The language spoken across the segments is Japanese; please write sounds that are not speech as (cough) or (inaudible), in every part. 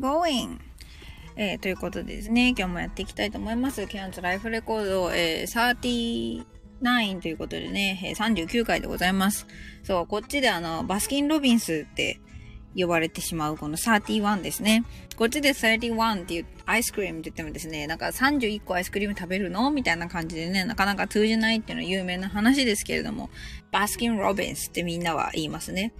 going! えー、ということでですね、今日もやっていきたいと思います。キャンツライフレコード、えー、39ということでね、えー、39回でございます。そう、こっちであの、バスキン・ロビンスって呼ばれてしまうこの31ですね。こっちで31っていうアイスクリームって言ってもですね、なんか31個アイスクリーム食べるの？みたいな感じでね、なかなか通じないっていうのは有名な話ですけれども、バスキン・ロビンスってみんなは言いますね。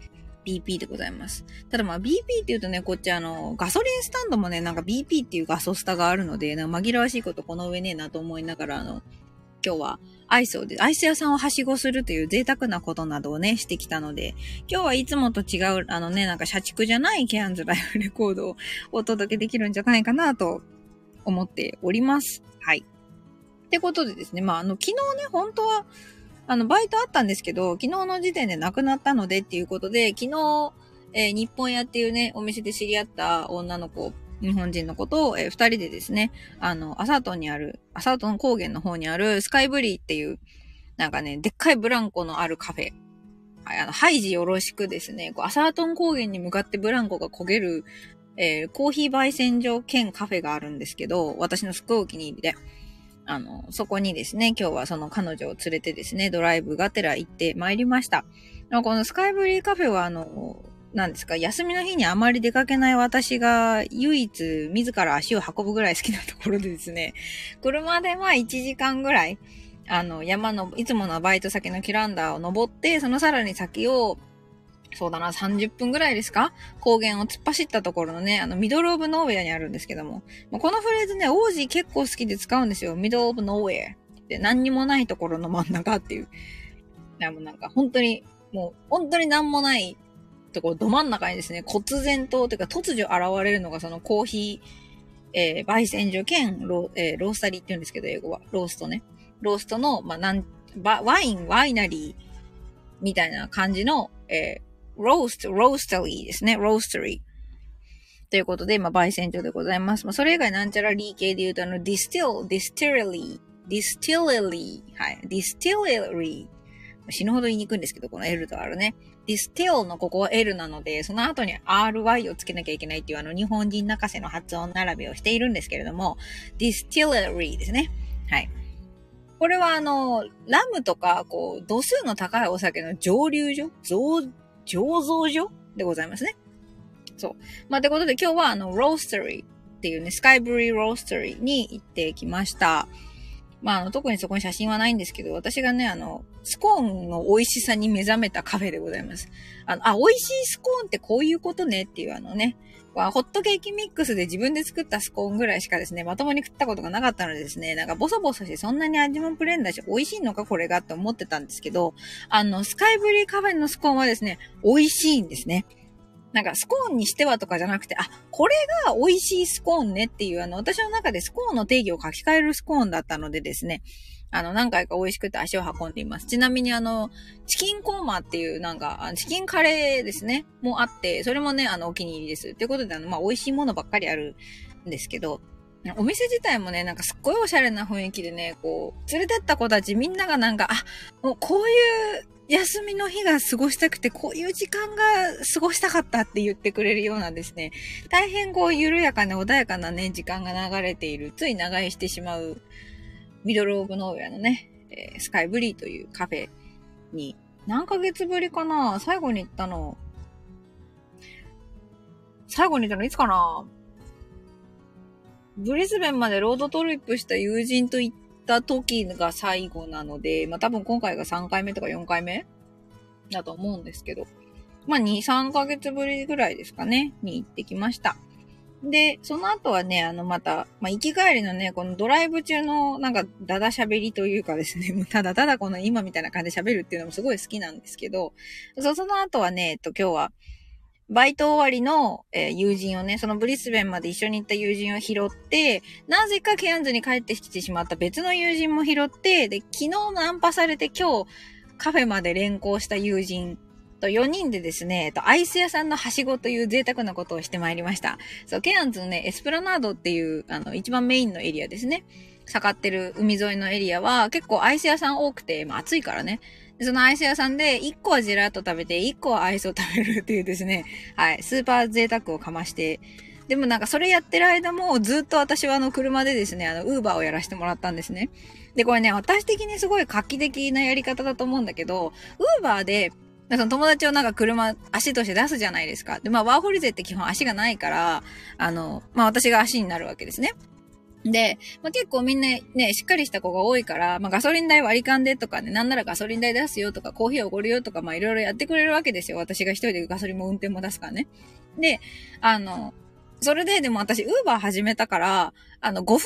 BP でございます。ただまあ BP って言うとね、こっちあの、ガソリンスタンドもね、なんか BP っていうガソスタがあるので、なんか紛らわしいことこの上ねえなと思いながら、あの、今日はアイスをで、アイス屋さんをはしごするという贅沢なことなどをね、してきたので、今日はいつもと違う、あのね、なんか社畜じゃないケアンズライフレコードをお届けできるんじゃないかなと思っております。はい。ってことでですね、まあ、あの、昨日ね、本当は、あの、バイトあったんですけど、昨日の時点で亡くなったのでっていうことで、昨日、えー、日本屋っていうね、お店で知り合った女の子、日本人の子と、えー、二人でですね、あの、アサートンにある、アサートン高原の方にあるスカイブリーっていう、なんかね、でっかいブランコのあるカフェ。はい、あの、ハイジよろしくですね、こうアサートン高原に向かってブランコが焦げる、えー、コーヒー焙煎所兼カフェがあるんですけど、私のすっごいお気に入りで。あの、そこにですね、今日はその彼女を連れてですね、ドライブがてら行ってまいりました。このスカイブリーカフェはあの、何ですか、休みの日にあまり出かけない私が唯一自ら足を運ぶぐらい好きなところでですね、車でまあ1時間ぐらい、あの、山の、いつものバイト先のキランダーを登って、そのさらに先をそうだな、30分ぐらいですか？高原を突っ走ったところのね、あの、ミドルオブノーウェアにあるんですけども、このフレーズね、王子結構好きで使うんですよ。ミドルオブノーウェアって何にもないところの真ん中っていう。いや、もうなんか本当に、もう本当に何もないところ、ど真ん中にですね、忽然と、というか突如現れるのがそのコーヒー、えー、焙煎所兼ロ,、えー、ロースタリーって言うんですけど、英語は。ローストね。ローストの、まあ、なん、ワイン、ワイナリーみたいな感じの、えー roast, roastery ですね。roastery。ということで、まあ、焙煎所でございます。まあ、それ以外なんちゃらリー系で言うと、あの、distill, distillery, distillery, はい、distillery。死ぬほど言いにくいんですけど、この L と R ね。distill のここは L なので、その後に RY をつけなきゃいけないっていうあの日本人泣かせの発音並べをしているんですけれども、distillery ですね。はい。これはあの、ラムとか、こう、度数の高いお酒の蒸留所醸醸造所でございますね。そう。まあ、ってことで今日はあの、ローストリーっていうね、スカイブリーローストリーに行ってきました。まあ、あの、特にそこに写真はないんですけど、私がね、あの、スコーンの美味しさに目覚めたカフェでございます。あの、あ、美味しいスコーンってこういうことねっていうあのね、ホットケーキミックスで自分で作ったスコーンぐらいしかですね、まともに食ったことがなかったのでですね、なんかボソボソしてそんなに味もプレーンだし、美味しいのかこれがって思ってたんですけど、あの、スカイブリーカフェのスコーンはですね、美味しいんですね。なんかスコーンにしてはとかじゃなくて、あ、これが美味しいスコーンねっていう、あの、私の中でスコーンの定義を書き換えるスコーンだったのでですね、あの、何回か美味しくて足を運んでいます。ちなみにあの、チキンコーマっていうなんか、チキンカレーですね、もあって、それもね、あの、お気に入りです。ということで、あの、まあ、美味しいものばっかりあるんですけど、お店自体もね、なんかすっごいおしゃれな雰囲気でね、こう、連れてった子たちみんながなんか、あ、もうこういう休みの日が過ごしたくて、こういう時間が過ごしたかったって言ってくれるようなですね、大変こう緩やかな穏やかなね、時間が流れている、つい長居してしまうミドルオブノーウェアのね、え、スカイブリーというカフェに、何ヶ月ぶりかな。最後に行ったの。最後に行ったのいつかな。ブリスベンまでロードトリップした友人と行った時が最後なので、まあ多分今回が3回目とか4回目だと思うんですけど、まあ2、3ヶ月ぶりぐらいですかね、に行ってきました。で、その後はね、あの、また、まあ、行き帰りのね、このドライブ中の、なんか、だだ喋りというかですね、も (laughs) うただただこの今みたいな感じで喋るっていうのもすごい好きなんですけど、そその後はね、えっと、今日は、バイト終わりの、えー、友人をね、そのブリスベンまで一緒に行った友人を拾って、なぜかケアンズに帰ってきてしまった別の友人も拾って、で、昨日ナンパされて今日カフェまで連行した友人と4人でですね、えっと、アイス屋さんのはしごという贅沢なことをしてまいりました。そう、ケアンズのね、エスプラナードっていう、あの、一番メインのエリアですね。盛ってる海沿いのエリアは結構アイス屋さん多くて、まあ暑いからね。そのアイス屋さんで1個はジェラート食べて、1個はアイスを食べるっていうですね、はい、スーパー贅沢をかまして、でもなんかそれやってる間もずっと私はあの車でですね、あの、ウーバーをやらせてもらったんですね。で、これね、私的にすごい画期的なやり方だと思うんだけど、ウーバーで、その友達をなんか車、足として出すじゃないですか。で、まあ、ワーホリゼって基本足がないから、あの、まあ私が足になるわけですね。で、まあ、結構みんなね、しっかりした子が多いから、まあ、ガソリン代割り勘でとかね、なんならガソリン代出すよとか、コーヒーおごるよとか、まあ、いろいろやってくれるわけですよ。私が一人でガソリンも運転も出すからね。で、あの、それででも私、ウーバー始めたから、あの、5分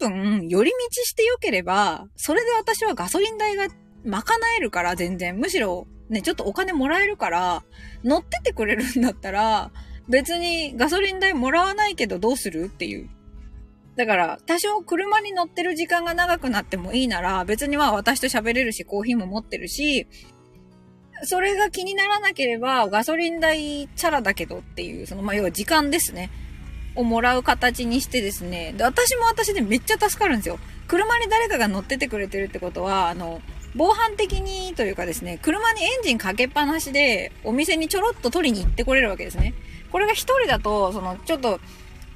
10分寄り道してよければ、それで私はガソリン代が賄えるから全然。むしろ、ね、ちょっとお金もらえるから、乗っててくれるんだったら、別にガソリン代もらわないけどどうするっていう。だから、多少車に乗ってる時間が長くなってもいいなら、別にまあ私と喋れるし、コーヒーも持ってるし、それが気にならなければ、ガソリン代チャラだけどっていう、その、まあ、要は時間ですね。をもらう形にしてですね。で、私も私でめっちゃ助かるんですよ。車に誰かが乗っててくれてるってことは、あの、防犯的にというかですね、車にエンジンかけっぱなしで、お店にちょろっと取りに行ってこれるわけですね。これが一人だと、その、ちょっと、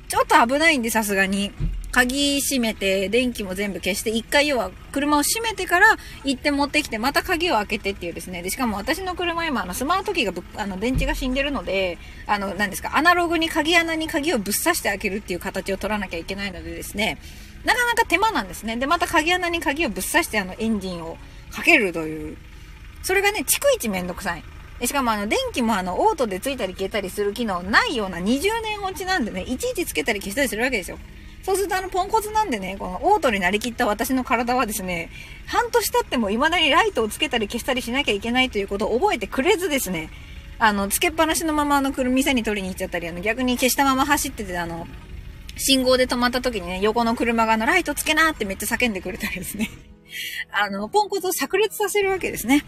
ちょっと危ないんで、さすがに。鍵閉めて、電気も全部消して、一回要は車を閉めてから行って持ってきて、また鍵を開けてっていうですね。で、しかも私の車今、あの、スマートキーがぶあの、電池が死んでるので、あの、何ですか、アナログに鍵穴に鍵をぶっ刺して開けるっていう形を取らなきゃいけないのでですね、なかなか手間なんですね。で、また鍵穴に鍵をぶっ刺してあの、エンジンをかけるという。それがね、逐一めんどくさい。しかもあの、電気もあの、オートでついたり消えたりする機能ないような20年落ちなんでね、いちいちつけたり消したりするわけですよ。そうするとあの、ポンコツなんでね、このオートになりきった私の体はですね、半年経っても未だにライトをつけたり消したりしなきゃいけないということを覚えてくれずですね、あの、つけっぱなしのままあの、店に取りに行っちゃったり、あの、逆に消したまま走ってて、あの、信号で止まった時にね、横の車があの、ライトつけなーってめっちゃ叫んでくれたりですね。あの、ポンコツを炸裂させるわけですね。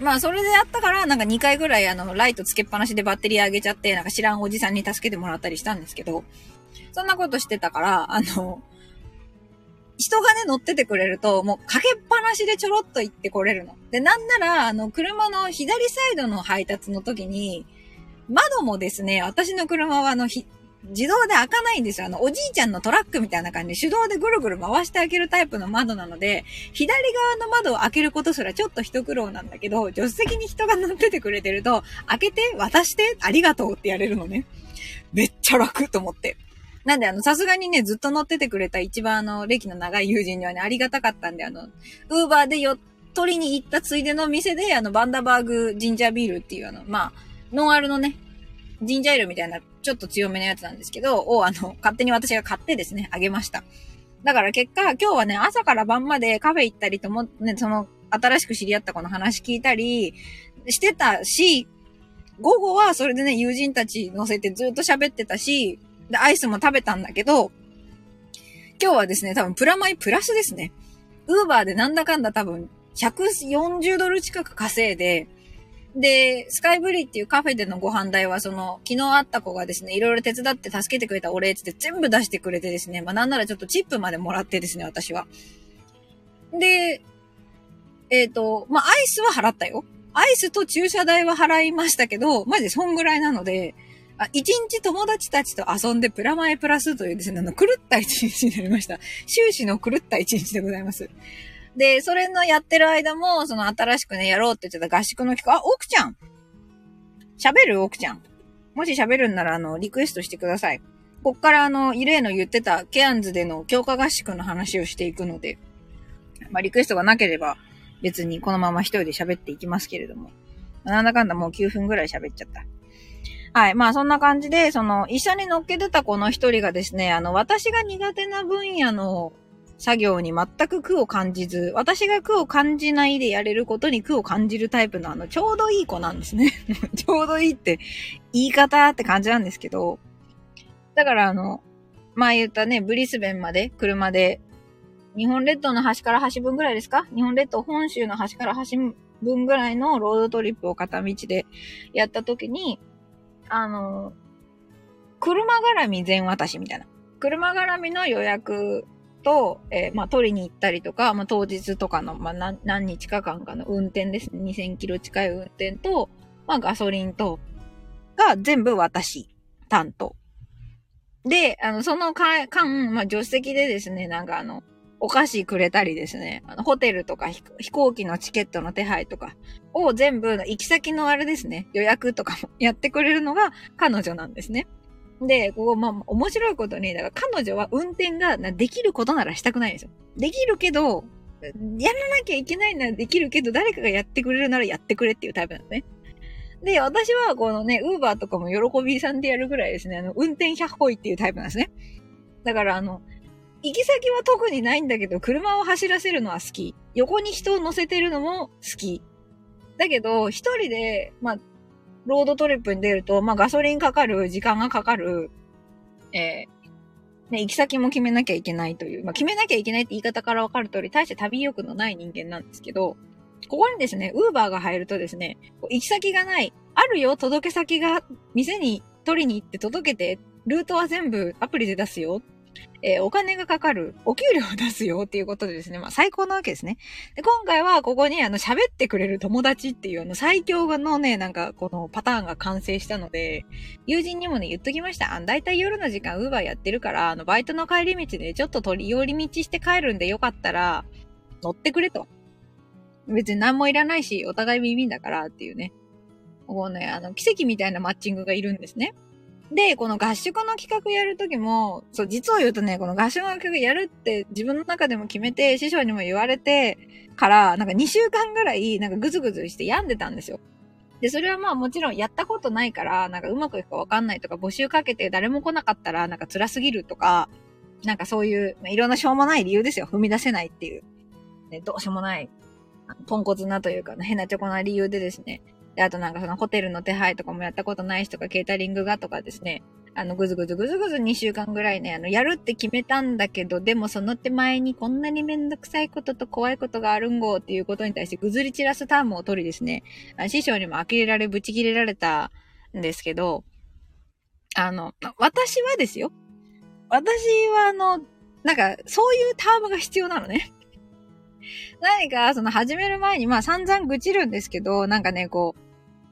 まあ、それでやったから、なんか2回ぐらいあの、ライトつけっぱなしでバッテリー上げちゃって、なんか知らんおじさんに助けてもらったりしたんですけど、そんなことしてたから、あの、人がね、乗っててくれると、もうかけっぱなしでちょろっと行ってこれるの。で、なんなら、あの、車の左サイドの配達の時に、窓もですね、私の車はあの、自動で開かないんですよ。あの、おじいちゃんのトラックみたいな感じで手動でぐるぐる回して開けるタイプの窓なので、左側の窓を開けることすらちょっと一苦労なんだけど、助手席に人が乗っててくれてると、開けて、渡して、ありがとうってやれるのね。めっちゃ楽と思って。なんで、あの、さすがにね、ずっと乗っててくれた一番あの、歴の長い友人にはね、ありがたかったんで、あの、ウーバーでよ、取りに行ったついでの店で、あの、バンダバーグジンジャービールっていうあの、まあ、ノンアルのね、ジンジャーエールみたいな、ちょっと強めのやつなんですけど、を、あの、勝手に私が買ってですね、あげました。だから結果、今日はね、朝から晩までカフェ行ったりとも、ね、その、新しく知り合った子の話聞いたりしてたし、午後はそれでね、友人たち乗せてずっと喋ってたし、で、アイスも食べたんだけど、今日はですね、多分プラマイプラスですね。ウーバーでなんだかんだ多分140ドル近く稼いで、で、スカイブリーっていうカフェでのご飯代は、その、昨日会った子がですね、いろいろ手伝って助けてくれたお礼って全部出してくれてですね、まあなんならちょっとチップまでもらってですね、私は。で、えっ、ー、と、まあアイスは払ったよ。アイスと駐車代は払いましたけど、マジでそんぐらいなので、あ、一日友達たちと遊んでプラマイプラスというですね、あの、狂った一日になりました。終始の狂った一日でございます。で、それのやってる間も、その新しくね、やろうって言ってた合宿の企画、あ、奥ちゃん喋る？奥ちゃん。もし喋るんなら、あの、リクエストしてください。こっからあの、イレーの言ってたケアンズでの強化合宿の話をしていくので、まあ、リクエストがなければ、別にこのまま一人で喋っていきますけれども。なんだかんだもう9分ぐらい喋っちゃった。はい。まあそんな感じで、その、一緒に乗っけてたこの一人がですね、あの、私が苦手な分野の作業に全く苦を感じず、私が苦を感じないでやれることに苦を感じるタイプのあの、ちょうどいい子なんですね。(laughs) ちょうどいいって言い方って感じなんですけど、だからあの、前言ったね、ブリスベンまで車で、日本列島の端から端分ぐらいですか？日本列島本州の端から端分ぐらいのロードトリップを片道でやった時に、あの、車絡み全渡しみたいな。車絡みの予約と、えー、まあ、取りに行ったりとか、まあ、当日とかの、まあ、何、日か間かの運転ですね。2000キロ近い運転と、まあ、ガソリンと、が全部私、担当。で、あの、その間、まあ、助手席でですね、なんかあの、お菓子くれたりですね、あの、ホテルとか飛行機のチケットの手配とかを全部、行き先のあれですね、予約とかもやってくれるのが彼女なんですね。で、ここ、まあ、面白いことに、だから彼女は運転ができることならしたくないんですよ。できるけど、やらなきゃいけないならできるけど、誰かがやってくれるならやってくれっていうタイプなんですね。で、私はこのね、ウーバーとかも喜びさんでやるぐらいですね、あの、運転100歩いっていうタイプなんですね。だからあの、行き先は特にないんだけど、車を走らせるのは好き。横に人を乗せてるのも好き。だけど、一人で、まあ、ロードトリップに出ると、まあ、ガソリンかかる、時間がかかる、えー、ね、行き先も決めなきゃいけないという、まあ、決めなきゃいけないって言い方からわかる通り、大して旅欲のない人間なんですけど、ここにですね、ウーバーが入るとですね、行き先がない。あるよ、届け先が、店に取りに行って届けて、ルートは全部アプリで出すよ。えー、お金がかかる、お給料を出すよっていうことでですね、まあ最高なわけですね。で、今回はここにあの喋ってくれる友達っていうあの最強のね、なんかこのパターンが完成したので、友人にもね言っときました。あの、だいたい夜の時間ウーバーやってるから、あの、バイトの帰り道でちょっと取り寄り道して帰るんでよかったら、乗ってくれと。別に何もいらないし、お互い耳だからっていうね。こうね、あの、奇跡みたいなマッチングがいるんですね。で、この合宿の企画やるときも、そう、実を言うとね、この合宿の企画やるって自分の中でも決めて、師匠にも言われてから、なんか2週間ぐらい、なんかぐずぐずして病んでたんですよ。で、それはまあもちろんやったことないから、なんかうまくいくかわかんないとか、募集かけて誰も来なかったら、なんか辛すぎるとか、なんかそういう、まあ、いろんなしょうもない理由ですよ。踏み出せないっていう。ね、どうしようもないポンコツなというか、変なチョコな理由でですね。で、あとなんかそのホテルの手配とかもやったことない人がケータリングがとかですね。あの、ぐずぐずぐずぐず2週間ぐらいね、あの、やるって決めたんだけど、でもその手前にこんなにめんどくさいことと怖いことがあるんごっていうことに対してぐずり散らすタームを取りですね、師匠にも呆れられ、ぶち切れられたんですけど、あの、私はですよ。私はあの、なんか、そういうタームが必要なのね。(laughs) 何か、その始める前に、まあ散々愚痴るんですけど、なんかね、こう、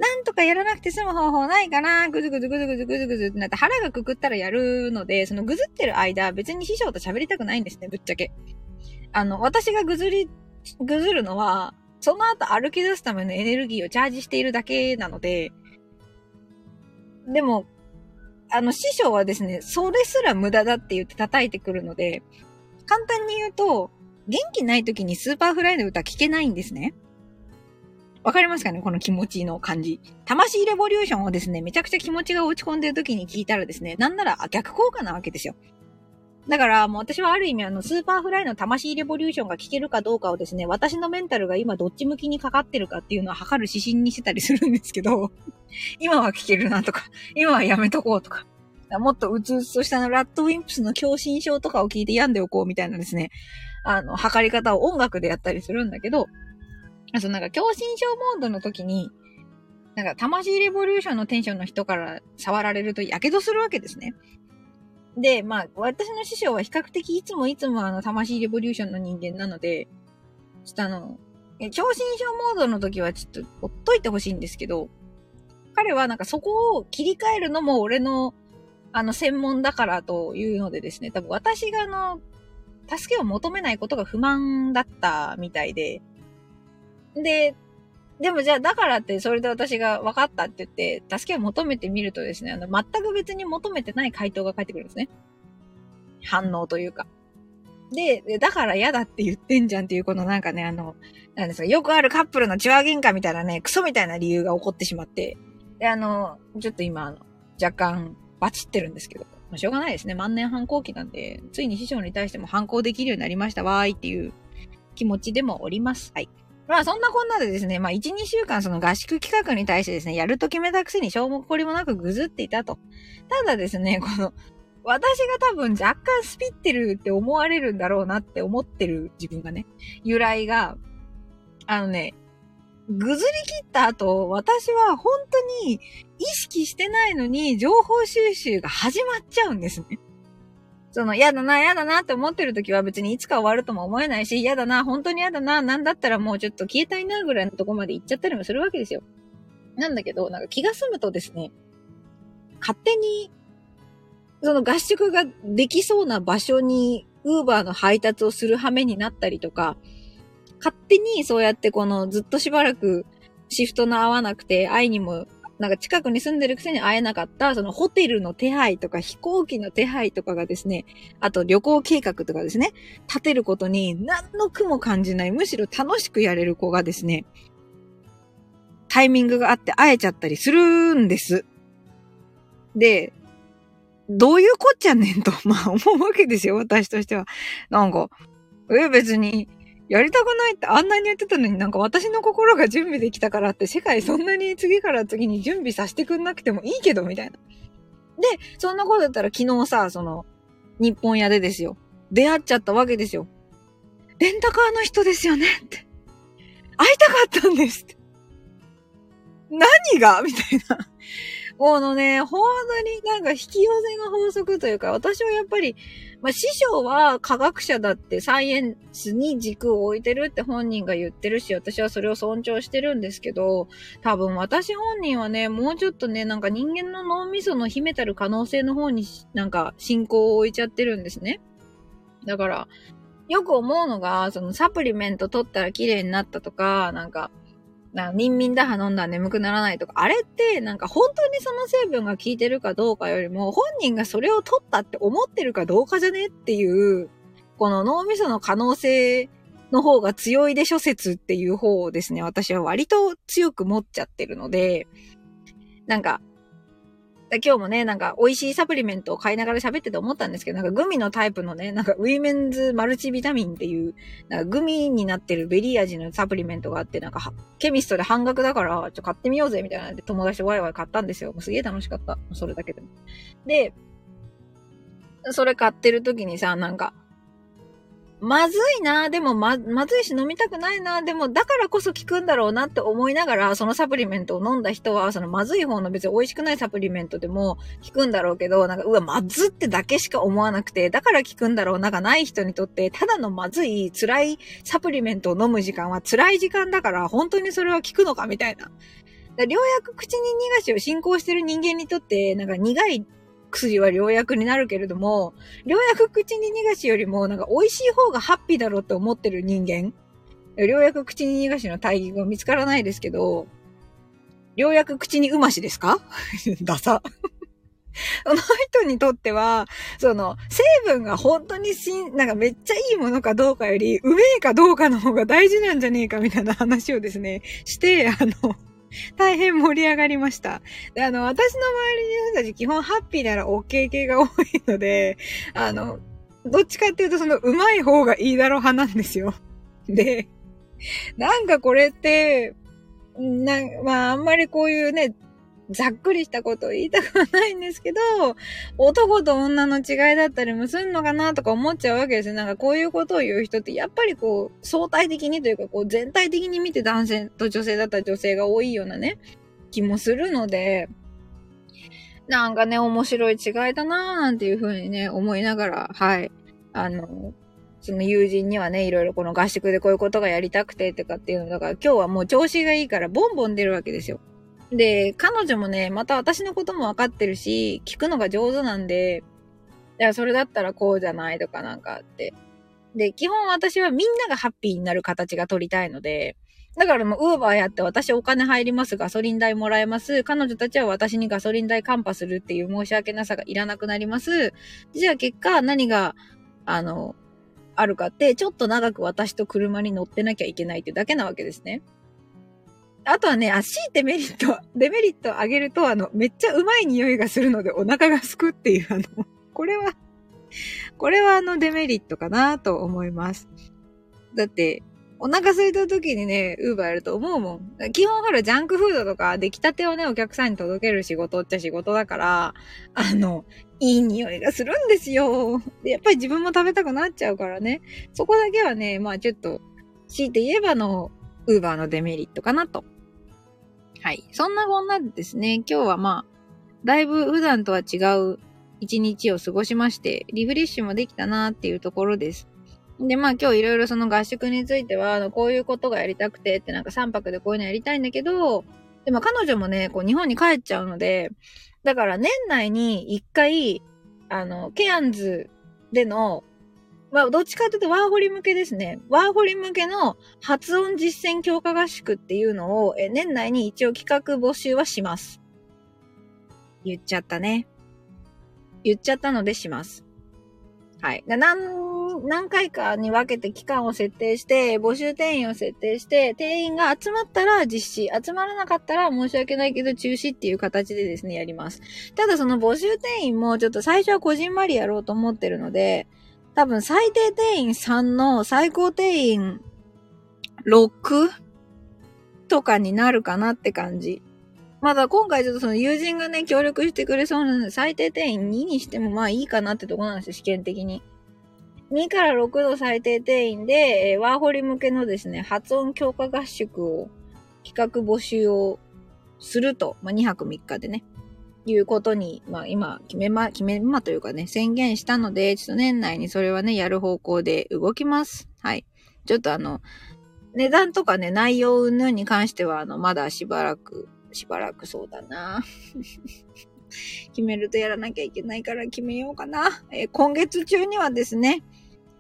なんとかやらなくて済む方法ないかなぐずぐずぐずぐずぐずぐずってなって腹がくくったらやるので、そのぐずってる間、別に師匠と喋りたくないんですね、ぶっちゃけ。あの、私がぐずり、ぐずるのは、その後歩き出すためのエネルギーをチャージしているだけなので、でも、あの、師匠はですね、それすら無駄だって言って叩いてくるので、簡単に言うと、元気ない時に Superfly の歌聞けないんですね。わかりますかね？この気持ちの感じ。魂レボリューションをですね、めちゃくちゃ気持ちが落ち込んでる時に聞いたらですね、なんなら逆効果なわけですよ。だから、もう私はある意味あの、 Superfly の魂レボリューションが聞けるかどうかをですね、私のメンタルが今どっち向きにかかってるかっていうのを測る指針にしてたりするんですけど、(laughs) 今は聞けるなとか、今はやめとこうとか、もっとうつうつとしたの RADWIMPS の狭心症とかを聞いて病んでおこうみたいなですね、あの、測り方を音楽でやったりするんだけど、そう、なんか、狭心症モードの時に、なんか、魂レボリューションのテンションの人から触られると火傷するわけですね。で、まあ、私の師匠は比較的いつもいつもあの、魂レボリューションの人間なので、ちょっとあの、超新症モードの時はちょっとほっといてほしいんですけど、彼はなんかそこを切り替えるのも俺のあの専門だからというのでですね、多分私があの、助けを求めないことが不満だったみたいで、で、でもじゃあだからってそれで私が分かったって言って助けを求めてみるとですね、あの全く別に求めてない回答が返ってくるんですね。反応というか。で、だから嫌だって言ってんじゃんっていうこのなんかね、あの、なんですか、よくあるカップルの血話喧嘩みたいなね、クソみたいな理由が起こってしまって、で、あの、ちょっと今、あの、若干バチってるんですけど、しょうがないですね。万年反抗期なんで、ついに師匠に対しても反抗できるようになりましたわーいっていう気持ちでもおります。はい。まあそんなこんなでですね、まあ1、2週間その合宿企画に対してですね、やると決めたくせにしょうもこりもなくぐずっていたと。ただですね、この、私が多分若干スピってるって思われるんだろうなって思ってる自分がね、由来が、あのね、ぐずり切った後、私は本当に意識してないのに情報収集が始まっちゃうんですね。その、嫌だな、嫌だなって思ってる時は別にいつか終わるとも思えないし、嫌だな、本当に嫌だな、なんだったらもうちょっと消えたいなぐらいのとこまで行っちゃったりもするわけですよ。なんだけど、なんか気が済むとですね、勝手にその合宿ができそうな場所に、ウーバーの配達をする羽目になったりとか、勝手にそうやってこのずっとしばらくシフトの合わなくて、会いにも、なんか近くに住んでるくせに会えなかった、そのホテルの手配とか飛行機の手配とかがですね、あと旅行計画とかですね、立てることに何の苦も感じない、むしろ楽しくやれる子がですね、タイミングがあって会えちゃったりするんです。で、どういうこっちゃねんと、まあ思うわけですよ、私としては。なんか、え、別に、やりたくないってあんなに言ってたのになんか私の心が準備できたからって世界そんなに次から次に準備させてくんなくてもいいけど、みたいな。で、そんなことだったら昨日さ、その、日本屋でですよ。出会っちゃったわけですよ。レンタカーの人ですよねって。会いたかったんですって。何が？みたいな。このね、本当になんか引き寄せの法則というか、私はやっぱり、まあ、師匠は科学者だってサイエンスに軸を置いてるって本人が言ってるし、私はそれを尊重してるんですけど、多分私本人はね、もうちょっとね、なんか人間の脳みその秘めたる可能性の方になんか信仰を置いちゃってるんですね。だから、よく思うのが、そのサプリメント取ったら綺麗になったとか、なんか、な、ミンミン打破飲んだら眠くならないとか、あれってなんか本当にその成分が効いてるかどうかよりも、本人がそれを取ったって思ってるかどうかじゃねっていう、この脳みその可能性の方が強いで諸説っていう方をですね、私は割と強く持っちゃってるので、なんか、今日もね、なんか美味しいサプリメントを買いながら喋ってて思ったんですけど、なんかグミのタイプのね、なんか Women's Multivitamin っていう、なんかグミになってるベリー味のサプリメントがあって、なんか Chemist で半額だから、ちょっと、買ってみようぜみたいなんで友達とワイワイ買ったんですよ。もうすげえ楽しかった。それだけでも。で、それ買ってる時にさ、なんか、まずいな、でもま、まずいし飲みたくないな、でもだからこそ効くんだろうなって思いながら、そのサプリメントを飲んだ人は、そのまずい方の別に美味しくないサプリメントでも効くんだろうけど、なんか、うわ、まずってだけしか思わなくて、だから効くんだろうながない人にとって、ただのまずい辛いサプリメントを飲む時間は辛い時間だから、本当にそれは効くのかみたいな。良薬口に逃がしを進行してる人間にとって、なんか苦い薬は良薬になるけれども、良薬口に逃がしよりも、なんか美味しい方がハッピーだろうって思ってる人間。良薬口に逃がしの対義が見つからないですけど、良薬口にうましですか？(laughs) ダサ。(laughs) その人にとっては、その、成分が本当にしん、なんかめっちゃいいものかどうかより、うめえかどうかの方が大事なんじゃねえかみたいな話をですね、して、あの、大変盛り上がりました。で、あの、私の周りの人たち基本ハッピーなら OK 系が多いので、あの、どっちかっていうとその上手い方がいいだろう派なんですよ。で、なんかこれって、な、まああんまりこういうね、ざっくりしたことを言いたくはないんですけど、男と女の違いだったりもすんのかなとか思っちゃうわけですよ。なんかこういうことを言う人ってやっぱりこう相対的にというかこう全体的に見て男性と女性だったら女性が多いようなね、気もするので、なんかね、面白い違いだなぁなんていうふうにね、思いながら、はい。あの、その友人にはね、いろいろこの合宿でこういうことがやりたくてとかっていうのだから今日はもう調子がいいからボンボン出るわけですよ。で、彼女もね、また私のこともわかってるし、聞くのが上手なんで、いや、それだったらこうじゃないとかなんかあって。で、基本私はみんながハッピーになる形が取りたいので、だからもう、ウーバーやって私お金入ります、ガソリン代もらえます。彼女たちは私にガソリン代カンパするっていう申し訳なさがいらなくなります。じゃあ結果何が、あの、あるかって、ちょっと長く私と車に乗ってなきゃいけないってだけなわけですね。あとはね、あ、強いてメリット、デメリットを上げると、あの、めっちゃうまい匂いがするのでお腹がすくっていう、あの、これは、これはあのデメリットかなと思います。だって、お腹空いた時にね、ウーバーやると思うもん。基本ほら、ジャンクフードとか出来たてをね、お客さんに届ける仕事っちゃ仕事だから、あの、いい匂いがするんですよ。やっぱり自分も食べたくなっちゃうからね。そこだけはね、まあちょっと、強いて言えばの、ウーバーのデメリットかなとはい。そんなこんなでですね、今日はまあ、だいぶ普段とは違う一日を過ごしまして、リフレッシュもできたなっていうところです。で、まあ今日いろいろその合宿については、あの、こういうことがやりたくてってなんか3泊でこういうのやりたいんだけど、でも彼女もね、こう日本に帰っちゃうので、だから年内に1回、あの、ケアンズでの、まあ、どっちかというとワーホリ向けですね。ワーホリ向けの発音実践強化合宿っていうのを、え年内に一応企画募集はします。言っちゃったね。言っちゃったのでします。はい。何、何回かに分けて期間を設定して、募集定員を設定して、定員が集まったら実施、集まらなかったら申し訳ないけど中止っていう形でですね、やります。ただその募集定員もちょっと最初はこじんまりやろうと思ってるので、多分最低定員3の最高定員 6? とかになるかなって感じ。まだ今回ちょっとその友人がね、協力してくれそうなので、最低定員2にしてもまあいいかなってとこなんですよ、試験的に。2から6の最低定員で、えー、ワーホリ向けのですね、発音強化合宿を、企画募集をすると、まあ2泊3日でね、いうことに、まあ今、決めま、決めまというかね、宣言したので、ちょっと年内にそれはね、やる方向で動きます。はい。ちょっとあの、値段とかね、内容云々に関しては、あの、まだしばらくしばらくそうだな。(laughs) 決めるとやらなきゃいけないから決めようかな。えー、今月中にはですね、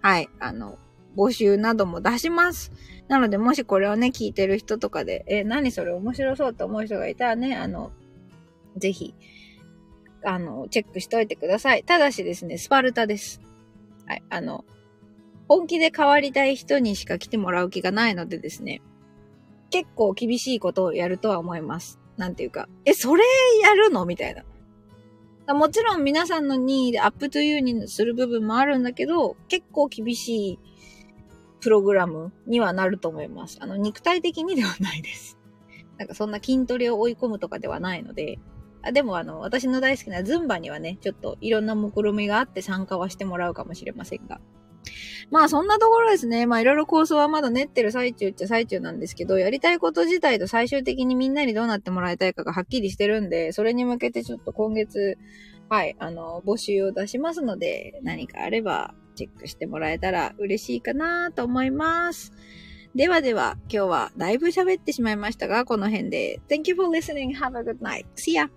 はい、あの、募集なども出します。なので、もしこれをね、聞いてる人とかで、えー、何それ面白そうって思う人がいたらね、あの、ぜひ、あの、チェックしといてください。ただしですね、スパルタです。はい、あの、本気で変わりたい人にしか来てもらう気がないのでですね、結構厳しいことをやるとは思います。なんていうか、え、それやるの？みたいな。もちろん皆さんの任意でアップトゥユーにする部分もあるんだけど、結構厳しいプログラムにはなると思います。あの、肉体的にではないです。なんかそんな筋トレを追い込むとかではないので、でもあの、私の大好きなズンバにはね、ちょっといろんな目論みがあって参加はしてもらうかもしれませんが。まあそんなところですね。まあいろいろ構想はまだ練ってる最中っちゃ最中なんですけど、やりたいこと自体と最終的にみんなにどうなってもらいたいかがはっきりしてるんで、それに向けてちょっと今月、はい、あの、募集を出しますので、何かあればチェックしてもらえたら嬉しいかなと思います。ではでは、今日はだいぶ喋ってしまいましたが、この辺で。Thank you for listening. Have a good night. See ya!